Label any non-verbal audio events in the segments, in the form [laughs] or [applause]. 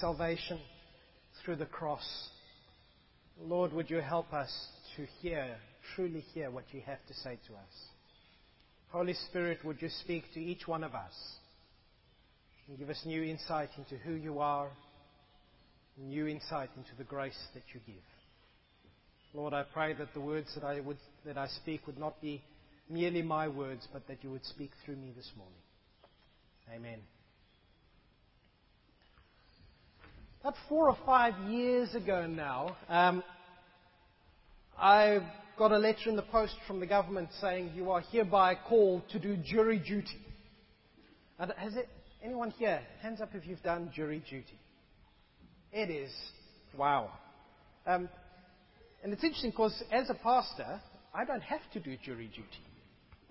salvation through the cross. Lord, would you help us to hear, truly hear what you have to say to us? Holy Spirit, would you speak to each one of us and give us new insight into who you are, new insight into the grace that you give. Lord, I pray that the words that I, would, that I speak would not be merely my words, but that you would speak through me this morning. Amen. About four or five years ago now, um, I got a letter in the post from the government saying you are hereby called to do jury duty. And has it, anyone here, hands up if you've done jury duty? It is, wow. Um, and it's interesting because as a pastor, I don't have to do jury duty.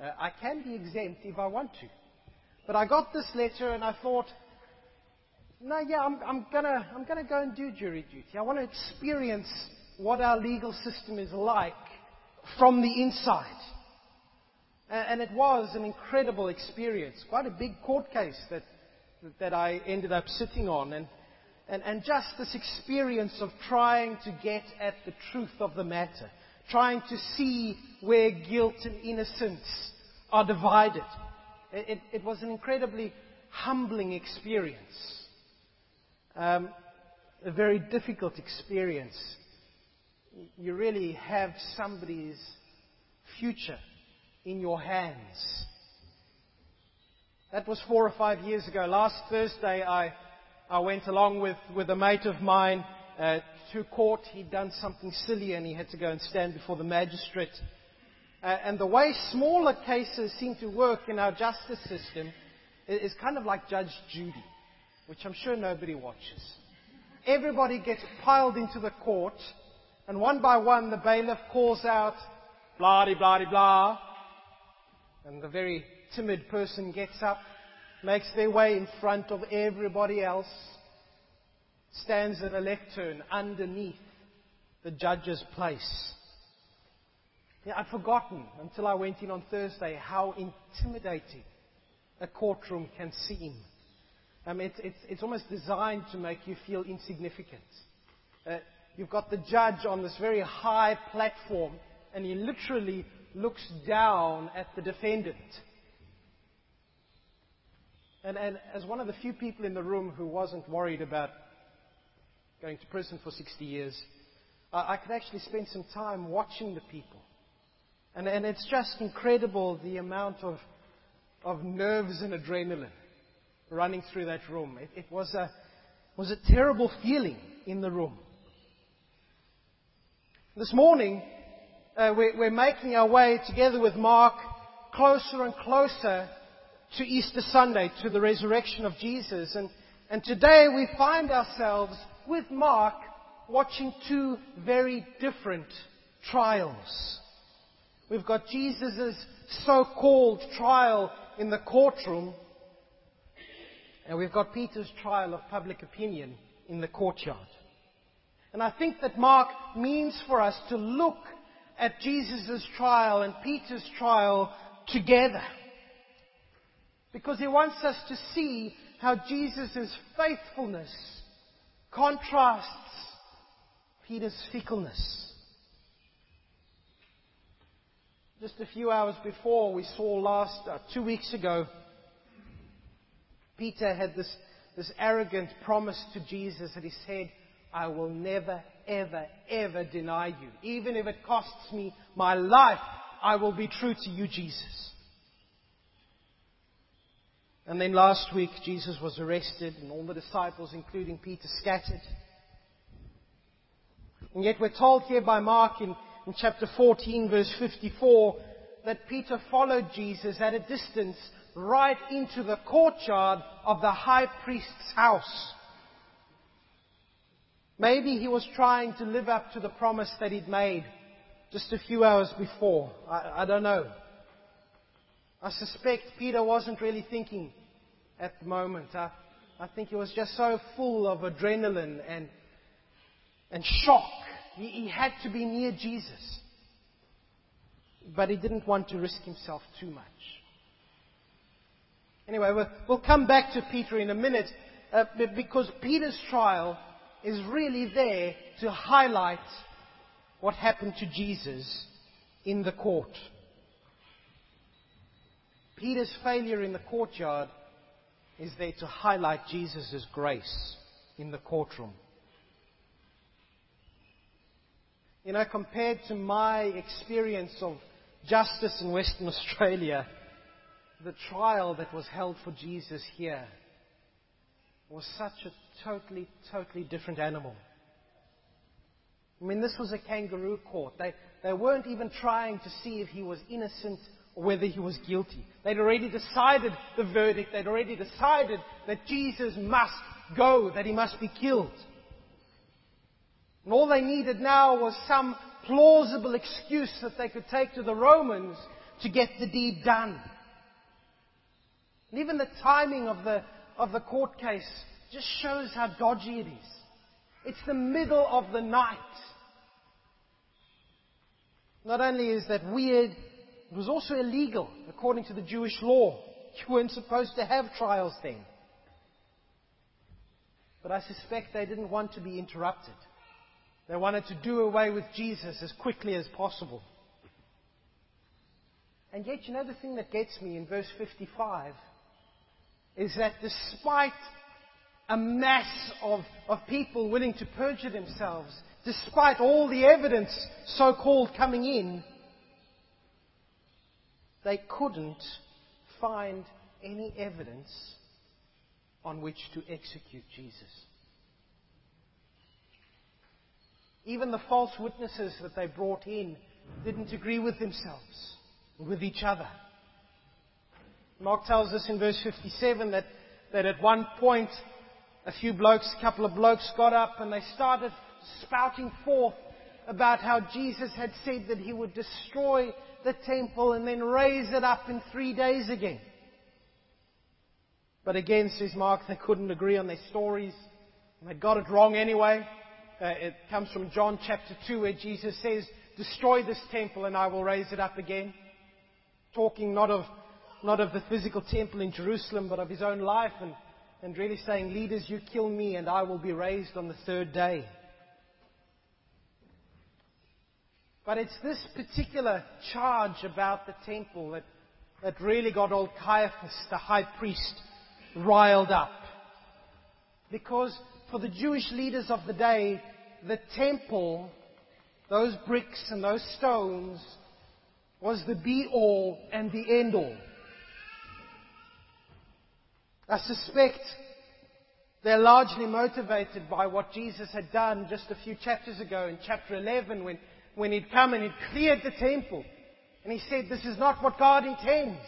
Uh, I can be exempt if I want to. But I got this letter and I thought, no, yeah, I'm, I'm gonna, I'm gonna go and do jury duty. I want to experience what our legal system is like from the inside. And, and it was an incredible experience. Quite a big court case that, that I ended up sitting on. And, and, and just this experience of trying to get at the truth of the matter. Trying to see where guilt and innocence are divided. It, it, it was an incredibly humbling experience um, a very difficult experience. You really have somebody's future in your hands. That was four or five years ago. Last Thursday, I, I went along with, with a mate of mine uh, to court. He'd done something silly and he had to go and stand before the magistrate. Uh, and the way smaller cases seem to work in our justice system is kind of like Judge Judy which I'm sure nobody watches. Everybody gets piled into the court, and one by one the bailiff calls out, blah de blah de blah, and the very timid person gets up, makes their way in front of everybody else, stands at a lectern underneath the judge's place. Yeah, I'd forgotten until I went in on Thursday how intimidating a courtroom can seem. Um, it's, almost designed to make you feel insignificant. Uh, you've got the judge on this very high platform, and he literally looks down at the defendant. And, as one of the few people in the room who wasn't worried about going to prison for 60 years, I, could actually spend some time watching the people. And, it's just incredible the amount of nerves and adrenaline running through that room. It, it was, a, was a terrible feeling in the room. This morning, uh, we're, we're making our way together with Mark closer and closer to Easter Sunday, to the resurrection of Jesus. And, and today we find ourselves with Mark watching two very different trials. We've got Jesus' so-called trial in the courtroom, and we've got Peter's trial of public opinion in the courtyard. And I think that Mark means for us to look at Jesus' trial and Peter's trial together. Because he wants us to see how Jesus' faithfulness contrasts Peter's fickleness. Just a few hours before, we saw last, uh, two weeks ago, Peter had this, this arrogant promise to Jesus that he said, I will never, ever, ever deny you. Even if it costs me my life, I will be true to you, Jesus. And then last week, Jesus was arrested, and all the disciples, including Peter, scattered. And yet, we're told here by Mark in, in chapter 14, verse 54, that Peter followed Jesus at a distance right into the courtyard of the high priest's house. Maybe he was trying to live up to the promise that he'd made just a few hours before. I, I don't know. I suspect Peter wasn't really thinking at the moment. I, I think he was just so full of adrenaline and, and shock. He, he had to be near Jesus. But he didn't want to risk himself too much. Anyway, we'll, come back to Peter in a minute. uh, because Peter's trial is really there to highlight what happened to Jesus in the court. Peter's failure in the courtyard is there to highlight Jesus' grace in the courtroom. You know, compared to my experience of justice in Western [laughs] Australia, the trial that was held for Jesus here was such a totally, totally different animal. I mean, this was a kangaroo court. They, they weren't even trying to see if he was innocent or whether he was guilty. They'd already decided the verdict. They'd already decided that Jesus must go, that he must be killed. And all they needed now was some plausible excuse that they could take to the Romans to get the deed done. And even the timing of the, of the court case just shows how dodgy it is. It's the middle of the night. Not only is that weird, it was also illegal according to the Jewish law. [laughs] You weren't supposed to have trials then. But I suspect they didn't want to be interrupted. They wanted to do away with Jesus as quickly as possible. And yet, you know the thing that gets me in verse 55 is that despite a mass of, of people willing to perjure themselves, despite all the evidence so called coming in, they couldn't find any evidence on which to execute Jesus. Even the false witnesses that they brought in didn't agree with themselves, with each other. Mark tells us in verse 57 that, that at one point a few blokes, a couple of blokes got up and they started spouting forth about how Jesus had said that he would destroy the temple and then raise it up in three days again. But again, says Mark, they couldn't agree on their stories and they got it wrong anyway. Uh, it comes from John chapter 2 where Jesus says, Destroy this temple and I will raise it up again. Talking not of, not of the physical temple in Jerusalem, but of his own life and, and really saying, Leaders, you kill me and I will be raised on the third day. But it's this particular charge about the temple that, that really got old Caiaphas, the high priest, riled up. Because for the Jewish leaders of the day, the temple, those bricks and those stones, was the be all and the end all. I suspect they're largely motivated by what Jesus had done just a few chapters ago in chapter 11 when, when he'd come and he'd cleared the temple. And he said, This is not what God intends.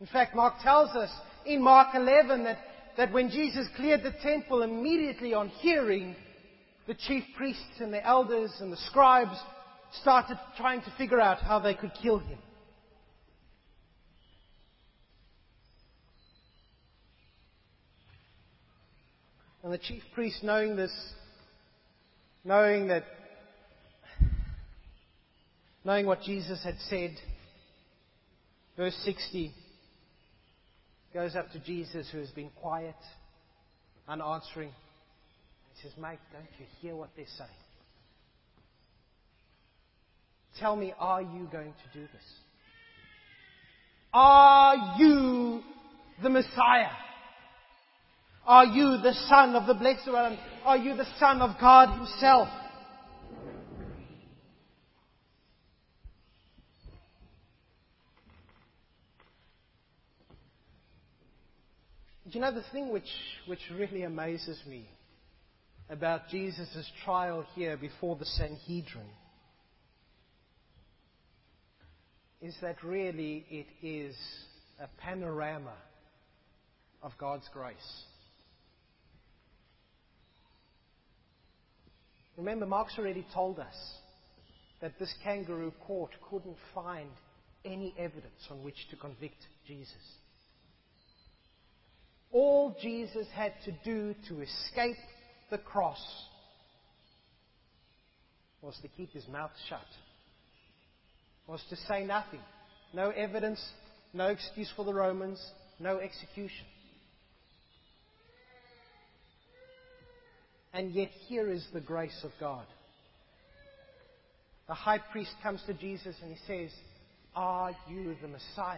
In fact, Mark tells us in Mark 11 that, that when Jesus cleared the temple, immediately on hearing the chief priests and the elders and the scribes started trying to figure out how they could kill him. And the chief priests, knowing this, knowing that, knowing what Jesus had said, verse 60 goes up to Jesus, who has been quiet, unanswering. He says, Mate, don't you hear what they're saying? Tell me, are you going to do this? Are you the Messiah? Are you the Son of the Blessed One? Are you the Son of God Himself? Do you know the thing which, which really amazes me about Jesus' trial here before the Sanhedrin is that really it is a panorama of God's grace. Remember, Mark's already told us that this kangaroo court couldn't find any evidence on which to convict Jesus. All Jesus had to do to escape the cross was to keep his mouth shut, was to say nothing. No evidence, no excuse for the Romans, no execution. And yet, here is the grace of God. The high priest comes to Jesus and he says, Are you the Messiah?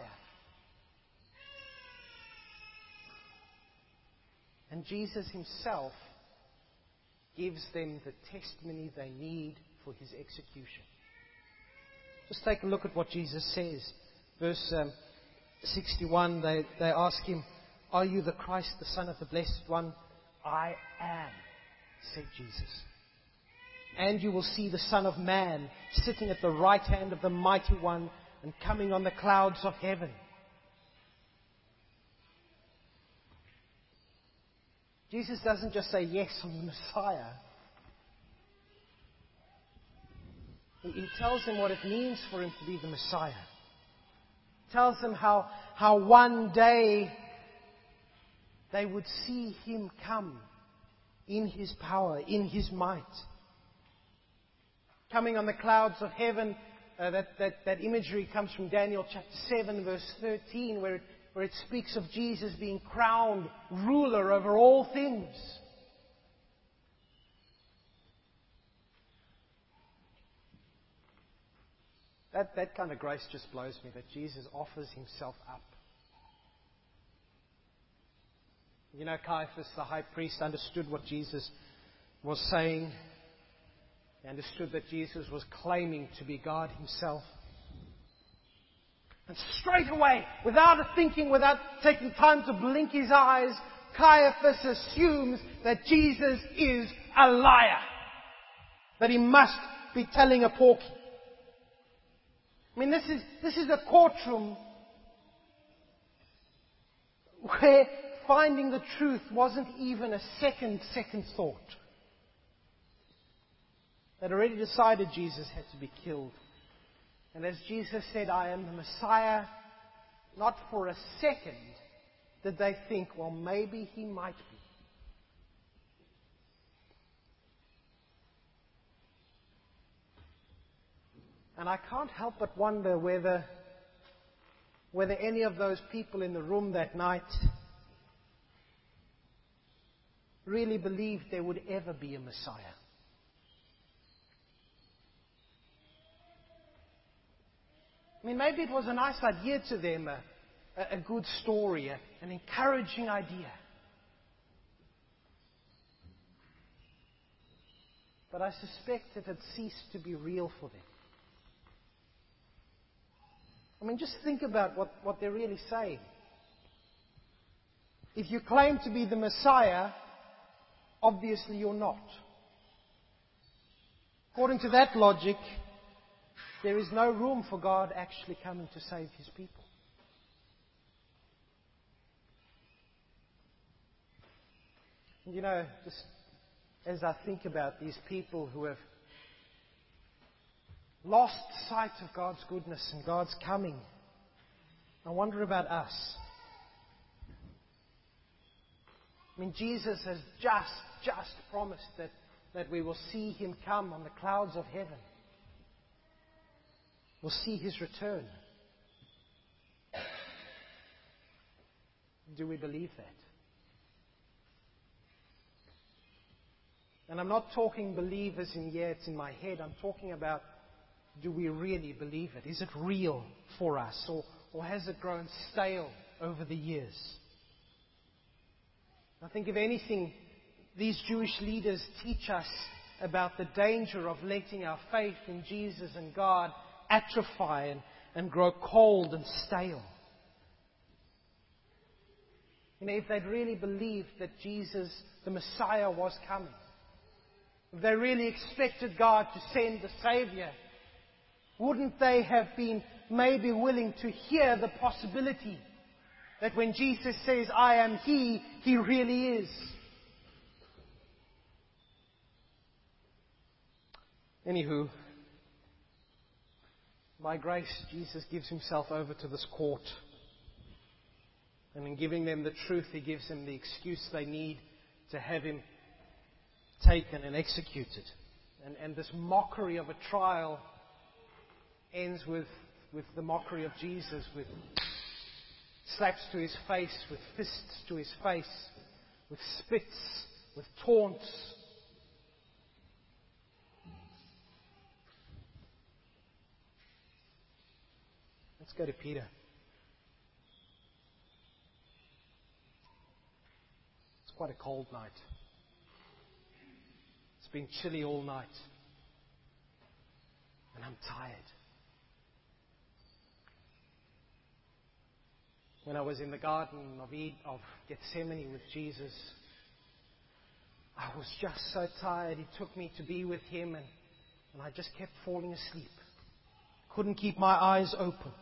And Jesus himself gives them the testimony they need for his execution. Just take a look at what Jesus says. Verse um, 61, they, they ask him, Are you the Christ, the Son of the Blessed One? I am, said Jesus. And you will see the Son of Man sitting at the right hand of the Mighty One and coming on the clouds of heaven. Jesus doesn't just say, Yes, I'm the Messiah. He tells him what it means for him to be the Messiah. He tells him how, how one day they would see him come in his power, in his might. Coming on the clouds of heaven, uh, that, that, that imagery comes from Daniel chapter 7, verse 13, where it, where it speaks of Jesus being crowned ruler over all things. That, that kind of grace just blows me that Jesus offers himself up. You know, Caiaphas, the high priest, understood what Jesus was saying. He understood that Jesus was claiming to be God himself. And straight away, without thinking, without taking time to blink his eyes, Caiaphas assumes that Jesus is a liar. That he must be telling a porky. I mean, this is, this is a courtroom where finding the truth wasn't even a second, second thought. They'd already decided Jesus had to be killed. And as Jesus said, I am the Messiah, not for a second did they think, well, maybe he might be. And I can't help but wonder whether, whether any of those people in the room that night really believed there would ever be a Messiah. I mean, maybe it was a nice idea to them, a, a good story, a, an encouraging idea. But I suspect it had ceased to be real for them. I mean, just think about what, what they're really saying. If you claim to be the Messiah, obviously you're not. According to that logic, there is no room for God actually coming to save his people. You know, just as I think about these people who have lost sight of God's goodness and God's coming. I wonder about us. I mean, Jesus has just, just promised that, that we will see him come on the clouds of heaven. We'll see his return. Do we believe that? And I'm not talking believers in, yeah, it's in my head. I'm talking about do we really believe it? Is it real for us? Or, or has it grown stale over the years? I think, if anything, these Jewish leaders teach us about the danger of letting our faith in Jesus and God atrophy and, and grow cold and stale. You know, if they'd really believed that Jesus, the Messiah, was coming, if they really expected God to send the Savior, wouldn't they have been maybe willing to hear the possibility that when Jesus says, I am He, He really is? Anywho, by grace, Jesus gives Himself over to this court. And in giving them the truth, He gives them the excuse they need to have Him taken and executed. And, and this mockery of a trial ends with, with the mockery of Jesus, with slaps to his face, with fists to his face, with spits, with taunts, go to Peter. It's quite a cold night. It's been chilly all night. And I'm tired. When I was in the Garden of, of Gethsemane with Jesus, I was just so tired. He took me to be with him, and, and I just kept falling asleep. Couldn't keep my eyes open.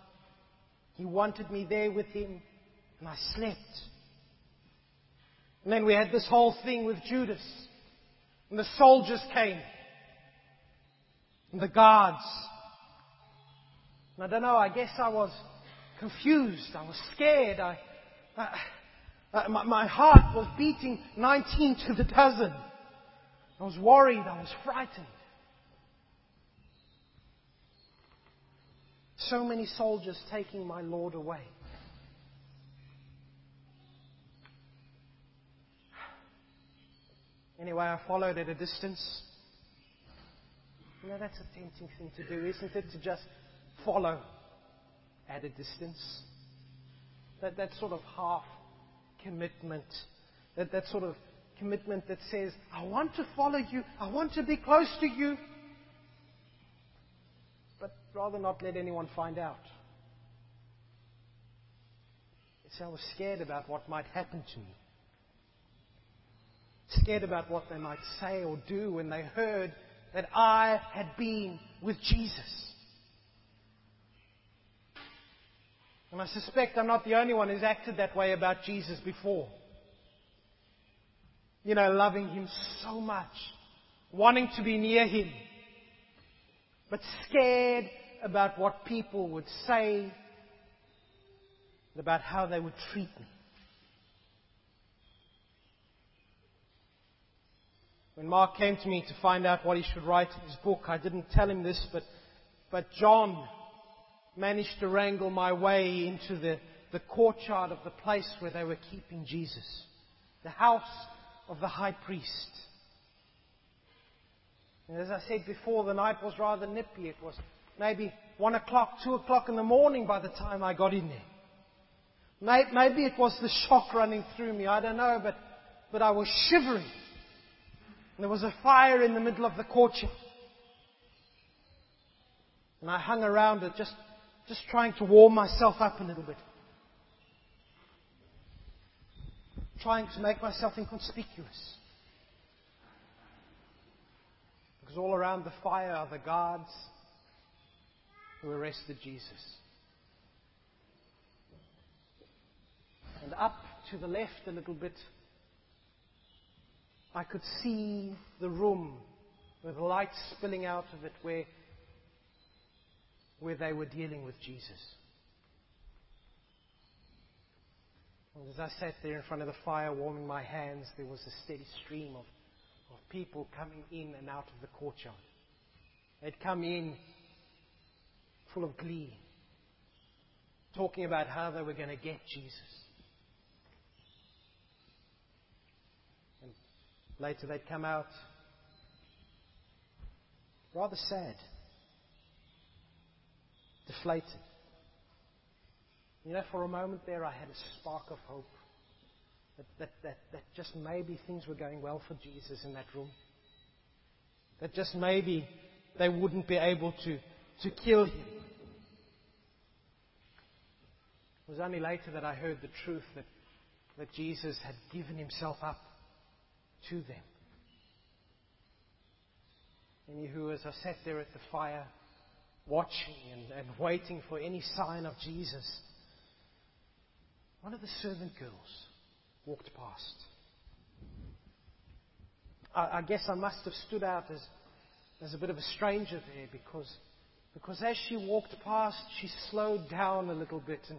He wanted me there with him, and I slept. And then we had this whole thing with Judas. And the soldiers came. And the guards. And I don't know, I guess I was confused. I was scared. I, I uh, my, my heart was beating 19 to the dozen. I was worried. I was frightened. So many soldiers taking my Lord away. Anyway, I followed at a distance. You know, that's a tempting thing to do, isn't it? To just follow at a distance. That, that sort of half commitment. That, that sort of commitment that says, I want to follow you, I want to be close to you, rather not let anyone find out. See, I was scared about what might happen to me. Scared about what they might say or do when they heard that I had been with Jesus. And I suspect I'm not the only one who's acted that way about Jesus before. You know, loving Him so much, wanting to be near Him, but scared about what people would say, and about how they would treat me. When Mark came to me to find out what he should write in his book, I didn't tell him this, but, but John managed to wrangle my way into the, the courtyard of the place where they were keeping Jesus, the house of the high priest. And as I said before, the night was rather nippy. It was maybe one o'clock, two o'clock in the morning by the time I got in there. Maybe it was the shock running through me. I don't know, but, but I was shivering. And there was a fire in the middle of the courtyard. And I hung around it just just trying to warm myself up a little bit. Trying to make myself inconspicuous. Because all around the fire are the guards who arrested Jesus. And up to the left a little bit, I could see the room with light spilling out of it where where they were dealing with Jesus. And as I sat there in front of the fire warming my hands, there was a steady stream of, of people coming in and out of the courtyard. They'd come in full of glee, talking about how they were going to get Jesus. And later they'd come out rather sad deflated. You know, for a moment there, I had a spark of hope that, that, that, that just maybe things were going well for Jesus in that room. That just maybe they wouldn't be able to, to kill him. It was only later that I heard the truth that, that Jesus had given himself up to them. And who, as I sat there at the fire, watching and, and waiting for any sign of Jesus, one of the servant girls walked past. I, I guess I must have stood out as, as a bit of a stranger there because, because as she walked past, she slowed down a little bit and,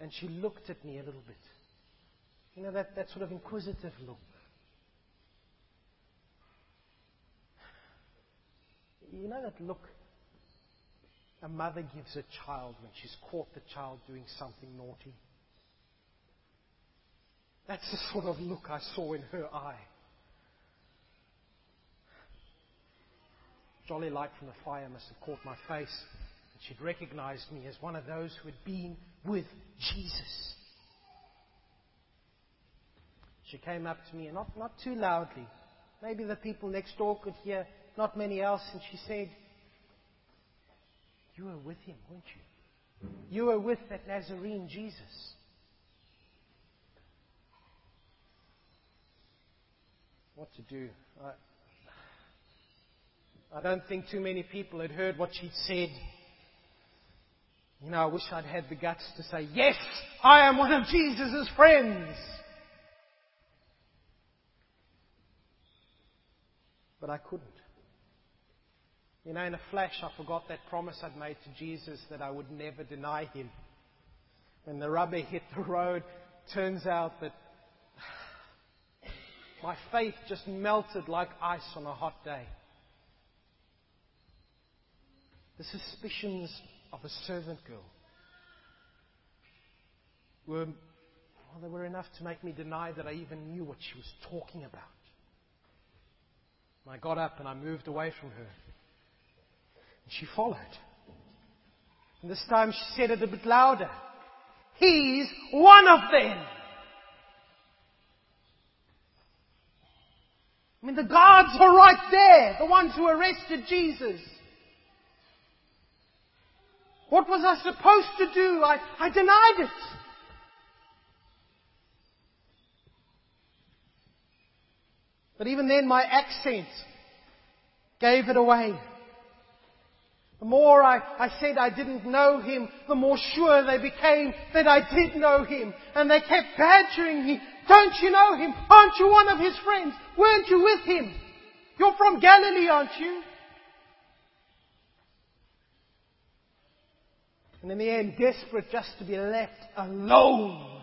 and she looked at me a little bit. You know, that, that sort of inquisitive look. You know that look a mother gives a child when she's caught the child doing something naughty. That's the sort of look I saw in her eye. Jolly light from the fire must have caught my face. and She'd recognized me as one of those who had been with Jesus. She came up to me, and not, not too loudly. Maybe the people next door could hear, not many else, and she said, You were with him, weren't you? You were with that Nazarene Jesus. What to do? I, I don't think too many people had heard what she'd said. You know, I wish I'd had the guts to say, Yes, I am one of Jesus' friends. But I couldn't. You know, in a flash, I forgot that promise I'd made to Jesus that I would never deny him. When the rubber hit the road, turns out that [sighs] my faith just melted like ice on a hot day. The suspicions of a servant girl were, well, they were enough to make me deny that I even knew what she was talking about. And I got up and I moved away from her. And she followed. And this time she said it a bit louder. He's one of them. I mean, the guards were right there, the ones who arrested Jesus. What was I supposed to do? I, I denied it. But even then, my accent gave it away. The more I, I said I didn't know him, the more sure they became that I did know him. And they kept badgering me. Don't you know him? Aren't you one of his friends? Weren't you with him? You're from Galilee, aren't you? And in the end, desperate just to be left alone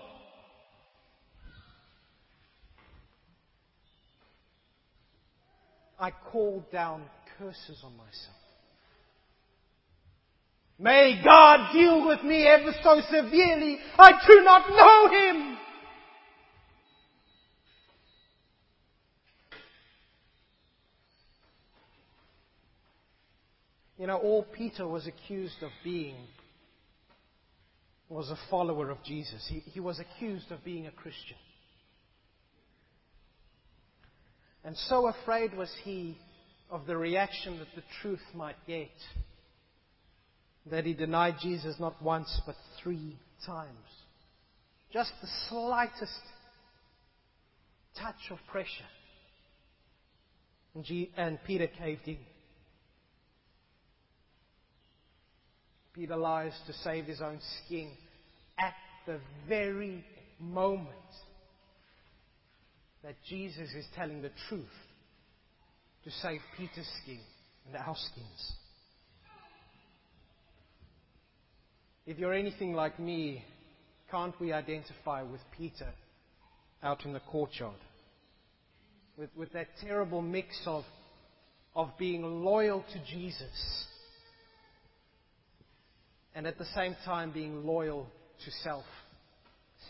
I called down curses on myself. May God deal with me ever so severely. I do not know Him. You know, all Peter was accused of being was a follower of Jesus. He, he was accused of being a Christian. And so afraid was he of the reaction that the truth might get that he denied Jesus not once but three times. Just the slightest touch of pressure. And, G- and Peter caved in. Peter lies to save his own skin at the very moment that Jesus is telling the truth to save Peter's skin and our skins. If you're anything like me, can't we identify with Peter out in the courtyard? With, with that terrible mix of, of being loyal to Jesus and at the same time being loyal to self,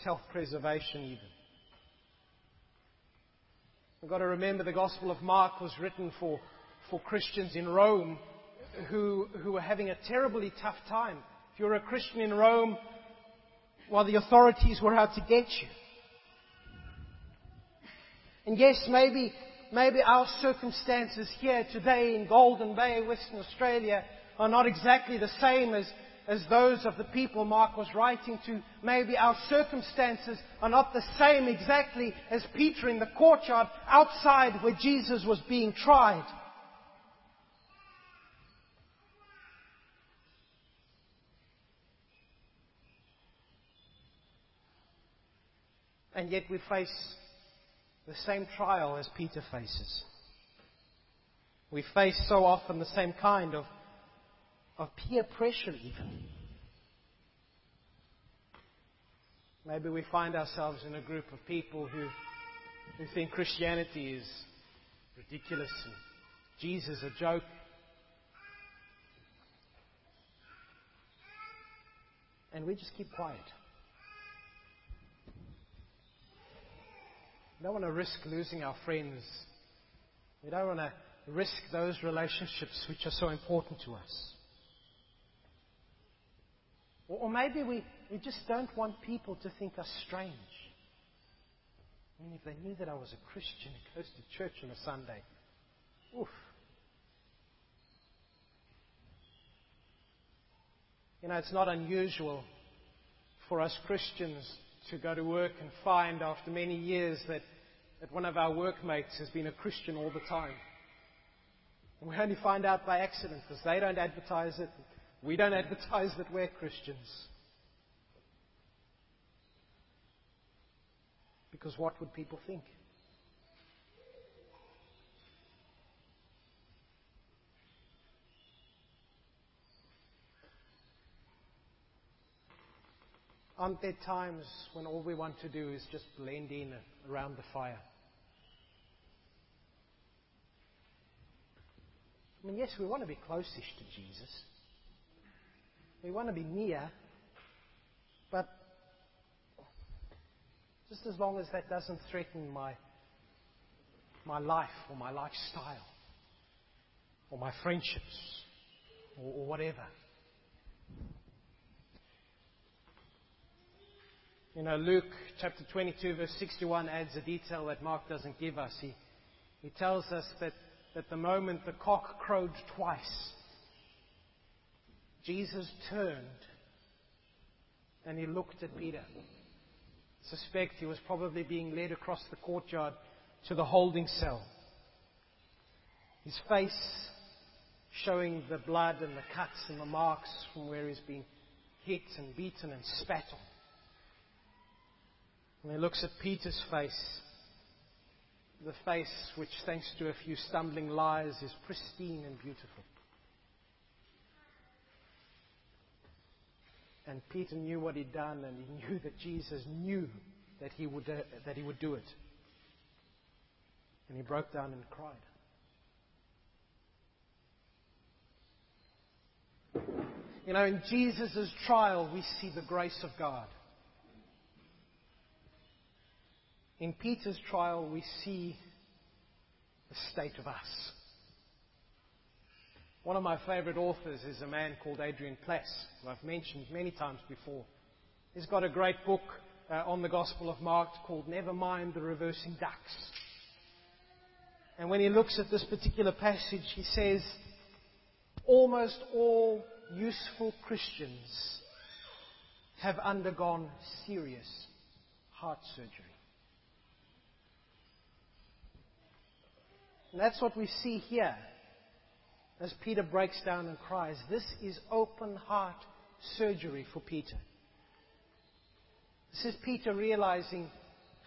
self preservation, even. We've got to remember the Gospel of Mark was written for, for Christians in Rome who, who were having a terribly tough time. If you're a Christian in Rome, well, the authorities were out to get you. And yes, maybe, maybe our circumstances here today in Golden Bay, Western Australia, are not exactly the same as, as those of the people Mark was writing to. Maybe our circumstances are not the same exactly as Peter in the courtyard outside where Jesus was being tried. And yet we face the same trial as Peter faces. We face so often the same kind of of peer pressure, even. Maybe we find ourselves in a group of people who, who think Christianity is ridiculous and Jesus a joke. And we just keep quiet. We don't want to risk losing our friends. We don't want to risk those relationships which are so important to us. Or, or maybe we, we just don't want people to think us strange. I mean, if they knew that I was a Christian who goes to church on a Sunday, oof. You know, it's not unusual for us Christians to go to work and find after many years that, that one of our workmates has been a Christian all the time. And we only find out by accident because they don't advertise it. We don't advertise that we're Christians. Because what would people think? Aren't there times when all we want to do is just blend in around the fire? I mean, yes, we want to be closish to Jesus. We want to be near, but just as long as that doesn't threaten my, my life or my lifestyle or my friendships or, or whatever. You know, Luke chapter 22, verse 61 adds a detail that Mark doesn't give us. He, he tells us that at the moment the cock crowed twice, Jesus turned and he looked at Peter. I suspect he was probably being led across the courtyard to the holding cell. His face showing the blood and the cuts and the marks from where he's been hit and beaten and spat on. And he looks at Peter's face, the face which, thanks to a few stumbling lies, is pristine and beautiful. And Peter knew what he'd done, and he knew that Jesus knew that he would, uh, that he would do it. And he broke down and cried. You know, in Jesus' trial, we see the grace of God. In Peter's trial, we see the state of us. One of my favorite authors is a man called Adrian Plass, who I've mentioned many times before. He's got a great book uh, on the Gospel of Mark called Never Mind the Reversing Ducks. And when he looks at this particular passage, he says, almost all useful Christians have undergone serious heart surgery. And that's what we see here as Peter breaks down and cries. This is open heart surgery for Peter. This is Peter realizing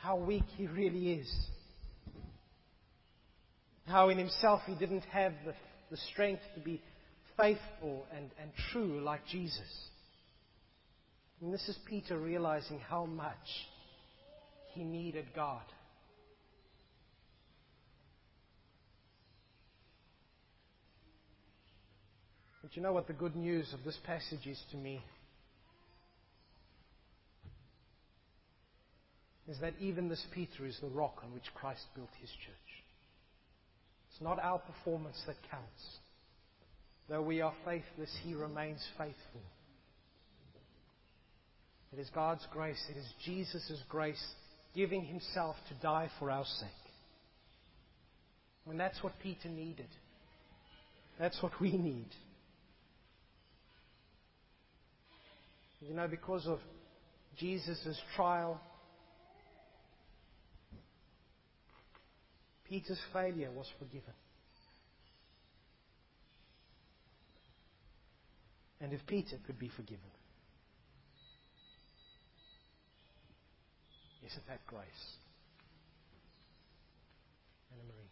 how weak he really is. How in himself he didn't have the, the strength to be faithful and, and true like Jesus. And this is Peter realizing how much he needed God. But you know what the good news of this passage is to me? Is that even this Peter is the rock on which Christ built his church. It's not our performance that counts. Though we are faithless, he remains faithful. It is God's grace, it is Jesus' grace giving himself to die for our sake. And that's what Peter needed. That's what we need. You know, because of Jesus' trial, Peter's failure was forgiven. And if Peter could be forgiven, isn't that grace? Anna Marie.